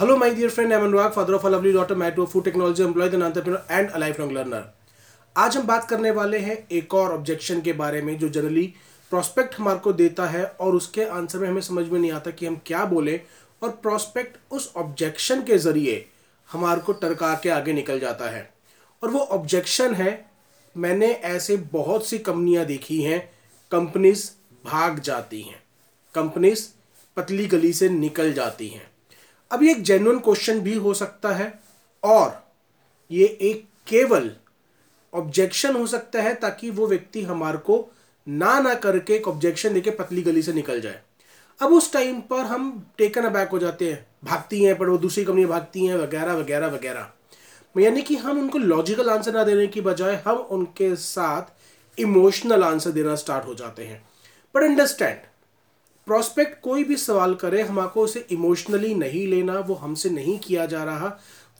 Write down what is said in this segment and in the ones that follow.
Hello, my dear friend. I'm Anurag, father of a lovely daughter, married to food technology employee, an entrepreneur, and a lifelong learner. आज हम बात करने वाले हैं एक और ऑब्जेक्शन के बारे में जो जनरली प्रोस्पेक्ट हमारे को देता है और उसके आंसर में हमें समझ में नहीं आता कि हम क्या बोले और प्रोस्पेक्ट उस ऑब्जेक्शन के ज़रिए हमारे को टरका के आगे निकल जाता है और वो ऑब्जेक्शन है मैंने ऐसे बहुत सी कंपनियाँ देखी हैं कंपनीज़ भाग जाती हैं कंपनीज़ पतली गली से निकल जाती हैं अब ये एक जेन्युन क्वेश्चन भी हो सकता है, और ये एक केवल ऑब्जेक्शन हो सकता है ताकि वो व्यक्ति हमारे को ना ना करके एक ऑब्जेक्शन देके पतली गली से निकल जाए। अब उस टाइम पर हम टेकन अबैक हो जाते हैं, भागती हैं, पर वो दूसरी कंपनी भागती हैं, वगैरह वगैरह वगैरह। यानी कि हम उनको लॉजिकल आंसर ना देने की बजाय हम उनके साथ इमोशनल आंसर देना स्टार्ट हो जाते हैं। बट अंडरस्टैंड प्रोस्पेक्ट कोई भी सवाल करे हमको उसे इमोशनली नहीं लेना, वो हमसे नहीं किया जा रहा।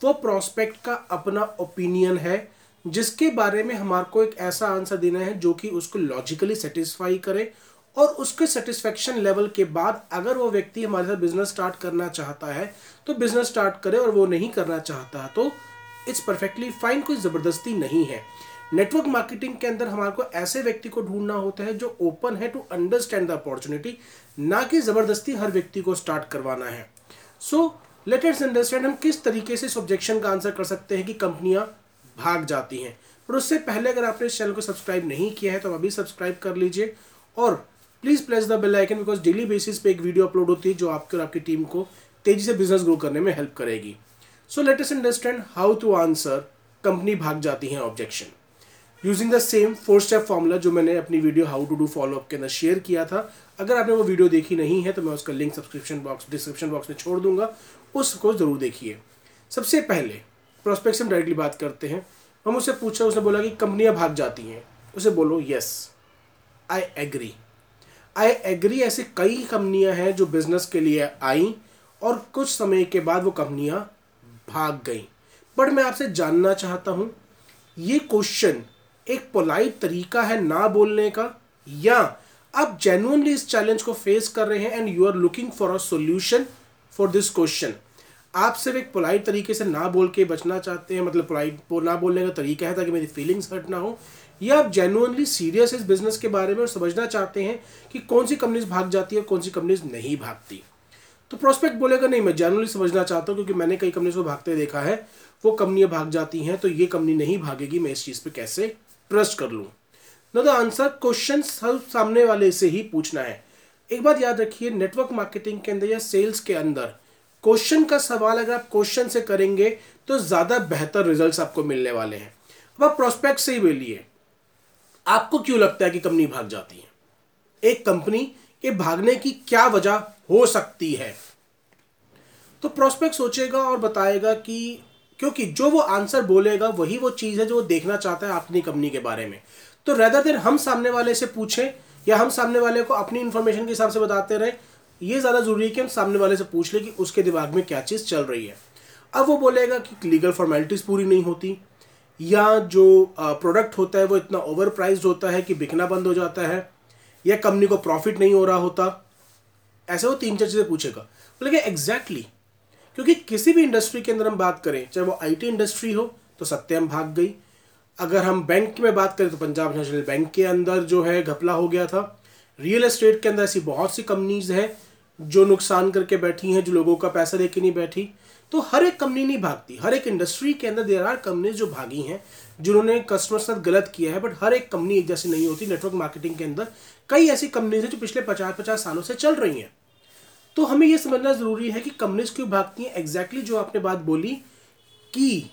वो प्रोस्पेक्ट का अपना ओपिनियन है, जिसके बारे में हमारे को एक ऐसा आंसर देना है, जो कि उसको लॉजिकली सेटिस्फाई करे। और उसके सेटिस्फेक्शन लेवल के बाद अगर वो व्यक्ति हमारे साथ बिज़नेस स्टार्ट करना चाहता है तो बिज़नेस स्टार्ट करे और वो नहीं करना चाहता तो इट्स परफेक्टली फाइन कोई ज़बरदस्ती नहीं है। नेटवर्क मार्केटिंग के अंदर हमारे को ऐसे व्यक्ति को ढूंढना होता है जो ओपन है टू अंडरस्टैंड द अपॉर्चुनिटी ना कि ज़बरदस्ती हर व्यक्ति को स्टार्ट करवाना है। सो लेट एट्स अंडरस्टैंड हम किस तरीके से इस ऑब्जेक्शन का आंसर कर सकते हैं कि कंपनियाँ भाग जाती हैं। पर उससे पहले अगर आपने इस चैनल को सब्सक्राइब नहीं किया है तो अभी सब्सक्राइब कर लीजिए। और please press the bell icon because daily basis पे एक वीडियो अपलोड होती है जो आपके और आपकी टीम को तेज़ी से बिज़नेस ग्रो करने में हेल्प करेगी। So let us understand how to answer company भाग जाती है objection using the same four step formula जो मैंने अपनी video how to do follow up के अंदर शेयर किया था। अगर आपने वो वीडियो देखी नहीं है तो मैं उसका link subscription box description box में छोड़ दूँगा। उसको ज़रूर देखिए। सबसे पहले प्रोस्पेक्ट से हम डायरेक्टली बात करते हैं। हम उससे पूछा, उसने बोला कि कंपनियाँ भाग जाती हैं। उसे बोलो yes I agree I agree ऐसी कई कंपनियाँ हैं जो बिज़नेस के लिए आई और कुछ समय के बाद वो कंपनियाँ भाग गई। बट मैं आपसे जानना चाहता हूँ, ये क्वेश्चन एक पोलाइट तरीका है ना बोलने का? या, आप जेनुअनली इस चैलेंज को फेस कर रहे हैं and you are looking for a solution for this question आप सिर्फ़ एक पोलाइट तरीके से ना बोल के बचना चाहते हैं मतलब पोलाइट ना बोलने का तरीका है ताकि मेरी फीलिंग्स हर्ट ना हो, या आप जेनुअनली सीरियस इस बिज़नेस के बारे में और समझना चाहते हैं कि कौन सी कंपनीज़ भाग जाती है कौन सी कंपनीज़ नहीं भागती। तो प्रोस्पेक्ट बोलेगा, नहीं, मैं जेनुअनली समझना चाहता हूँ क्योंकि मैंने कई कंपनीज़ को भागते देखा है, वो कंपनियाँ भाग जाती हैं तो ये कंपनी नहीं भागेगी, मैं इस चीज़ पर कैसे ट्रस्ट कर लूँ। नो द आंसर क्वेश्चन सामने वाले से ही पूछना है। एक बात याद रखिए नेटवर्क मार्केटिंग के अंदर या सेल्स के अंदर क्वेश्चन का सवाल अगर आप क्वेश्चन से करेंगे तो ज़्यादा बेहतर रिजल्ट्स आपको मिलने वाले हैं। अब आप प्रोस्पेक्ट से ही बोलिए आपको क्यों लगता है कि कंपनी भाग जाती है? एक कंपनी के भागने की क्या वजह हो सकती है? तो प्रोस्पेक्ट सोचेगा और बताएगा कि क्योंकि जो वो आंसर बोलेगा वही वो चीज़ है जो वो देखना चाहता है अपनी कंपनी के बारे में। तो रेदर देन हम सामने वाले से पूछें या हम सामने वाले को अपनी इन्फॉर्मेशन के हिसाब से बताते रहे, ये ज़्यादा ज़रूरी है कि हम सामने वाले से पूछ लें कि उसके दिमाग में क्या चीज़ चल रही है। अब वो बोलेगा कि लीगल फॉर्मेलिटीज़ पूरी नहीं होती, या जो प्रोडक्ट होता है वो इतना ओवर प्राइज होता है कि बिकना बंद हो जाता है, या कंपनी को प्रॉफिट नहीं हो रहा होता, ऐसे वो तीन चार चीज़ें पूछेगा। बोलेगा एग्जैक्टली क्योंकि किसी भी इंडस्ट्री के अंदर हम बात करें, चाहे वो आईटी इंडस्ट्री हो तो सत्यम भाग गई। अगर हम बैंक में बात करें तो पंजाब नेशनल बैंक के अंदर जो है घपला हो गया था। रियल एस्टेट के अंदर ऐसी बहुत सी कंपनीज़ हैं जो नुकसान करके बैठी हैं, जो लोगों का पैसा लेके नहीं बैठी। तो हर एक कंपनी नहीं भागती। हर एक इंडस्ट्री के अंदर देर आर कंपनीज़ जो भागी हैं, जिन्होंने कस्टमर साथ गलत किया है बट हर एक कंपनी एक जैसी नहीं होती। नेटवर्क मार्केटिंग के अंदर कई ऐसी कंपनीज़ हैं जो पिछले पचास पचास सालों से चल रही हैं। तो हमें यह समझना ज़रूरी है कि कंपनीज़ क्यों भागती हैं? एग्जैक्टली जो आपने बात बोली कि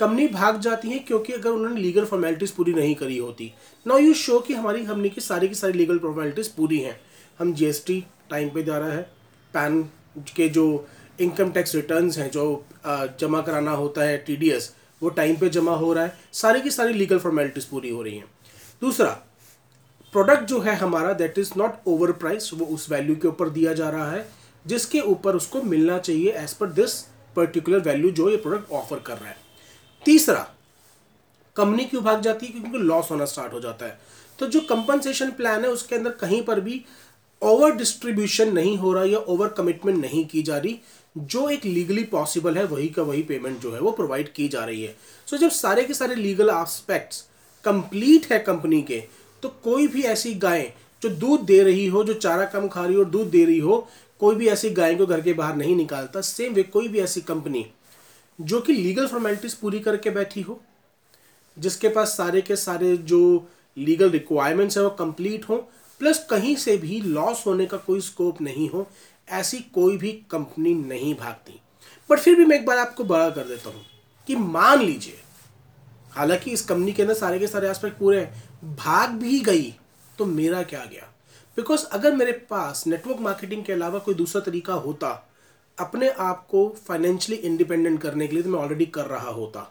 कंपनी भाग जाती है क्योंकि अगर उन्होंने लीगल फॉर्मेलिटीज़ पूरी नहीं करी होती। नाउ यू शो कि हमारी कंपनी की सारी की सारी लीगल फॉर्मेलिटीज़ पूरी हैं। हम जीएसटी टाइम पे जा रहा है। पैन के जो इनकम टैक्स रिटर्न्स हैं, जो जमा कराना होता है टीडीएस वो टाइम पे जमा हो रहा है। सारी की सारी लीगल फॉर्मेलिटीज़ पूरी हो रही हैं। दूसरा प्रोडक्ट जो है हमारा that is not over price वो उस वैल्यू के ऊपर दिया जा रहा है जिसके ऊपर उसको मिलना चाहिए as per this particular value जो ये प्रोडक्ट ऑफ़र कर रहा है। तीसरा कंपनी क्यों भाग जाती है? क्योंकि लॉस होना स्टार्ट हो जाता है। तो जो कंपनसेशन प्लान है उसके अंदर कहीं पर भी ओवर डिस्ट्रीब्यूशन नहीं हो रहा या ओवर कमिटमेंट नहीं की जा रही जो एक लीगली पॉसिबल है वही का वही पेमेंट जो है वो प्रोवाइड की जा रही है। सो so, जब सारे के सारे लीगल एस्पेक्ट्स कंप्लीट है कंपनी के तो कोई भी ऐसी गाय जो दूध दे रही हो, जो चारा कम खा रही हो, दूध दे रही हो, कोई भी ऐसी गाय को घर के बाहर नहीं निकालता। सेम वे कोई भी ऐसी कंपनी जो कि लीगल फॉर्मेलिटीज पूरी करके बैठी हो, जिसके पास सारे के सारे जो लीगल रिक्वायरमेंट्स है, वो कंप्लीट हो प्लस कहीं से भी लॉस होने का कोई स्कोप नहीं हो, ऐसी कोई भी कंपनी नहीं भागती। बट फिर भी मैं एक बार आपको बड़ा कर देता हूँ कि मान लीजिए, हालाँकि इस कंपनी के अंदर सारे के सारे एस्पेक्ट पूरे हैं भाग भी गई तो मेरा क्या गया? बिकॉज़ अगर मेरे पास नेटवर्क मार्केटिंग के अलावा कोई दूसरा तरीका होता, अपने आप को फाइनेंशियली इंडिपेंडेंट करने के लिए तो मैं ऑलरेडी कर रहा होता।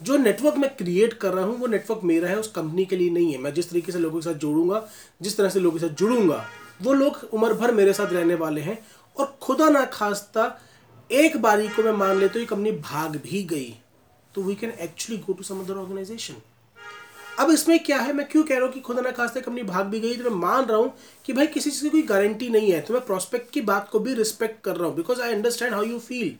जो नेटवर्क मैं क्रिएट कर रहा हूँ, वो नेटवर्क मेरा है, उस कंपनी के लिए नहीं है। मैं जिस तरीके से लोगों के साथ जोड़ूँगा, जिस तरह से लोगों के साथ जुड़ूँगा, वो लोग उम्र भर मेरे साथ रहने वाले हैं और खुदा ना खास्ता एक बारी को मैं मान लेता हूँ, ये कंपनी भाग भी गई। तो we can actually go to some other organisation अब इसमें क्या है? मैं क्यों कह रहा हूँ कि खुदा ना खास्ते कंपनी भाग भी गई तो मैं मान रहा हूँ कि भाई किसी चीज़ की कोई गारंटी नहीं है तो मैं प्रोस्पेक्ट की बात को भी रिस्पेक्ट कर रहा हूँ because I understand how you feel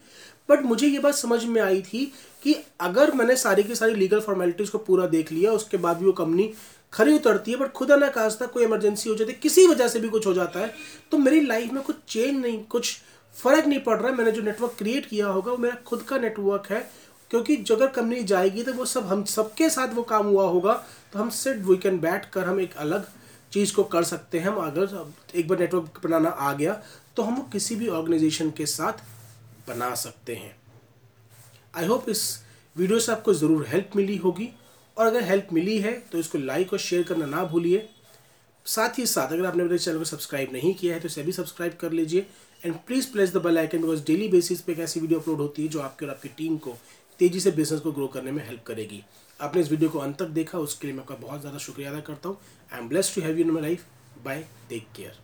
but मुझे ये बात समझ में आई थी कि अगर मैंने सारी की सारी लीगल फॉर्मेलिटीज़ को पूरा देख लिया, उसके बाद भी वो कंपनी खरी उतरती है बट खुदा ना खास्ता कोई इमरजेंसी हो जाती है किसी वजह से भी कुछ हो जाता है तो मेरी लाइफ में कुछ चेंज नहीं, कुछ फ़र्क नहीं पड़ रहा है। मैंने जो नेटवर्क क्रिएट किया होगा, वो मेरा खुद का नेटवर्क है क्योंकि जो अगर कंपनी जाएगी तो वो सब हम सबके साथ वो काम हुआ होगा तो हम सिर्फ़ वी कैन बैठ कर हम एक अलग चीज़ को कर सकते हैं। हम अगर एक बार नेटवर्क बनाना आ गया तो हम किसी भी ऑर्गेनाइजेशन के साथ बना सकते हैं। आई होप इस वीडियो से आपको ज़रूर हेल्प मिली होगी। और अगर हेल्प मिली है तो इसको लाइक और शेयर करना ना भूलिए। साथ ही साथ, अगर आपने मेरे चैनल को सब्सक्राइब नहीं किया है तो इसे भी सब्सक्राइब कर लीजिए। And please place the bell icon because daily basis पे एक ऐसी वीडियो अपलोड होती है जो आपके और आपकी टीम को तेज़ी से बिज़नेस को ग्रो करने में हेल्प करेगी। आपने इस वीडियो को अंत तक देखा, उसके लिए मैं आपका बहुत ज़्यादा शुक्रिया अदा करता हूँ। I am bless to have you in my life bye take care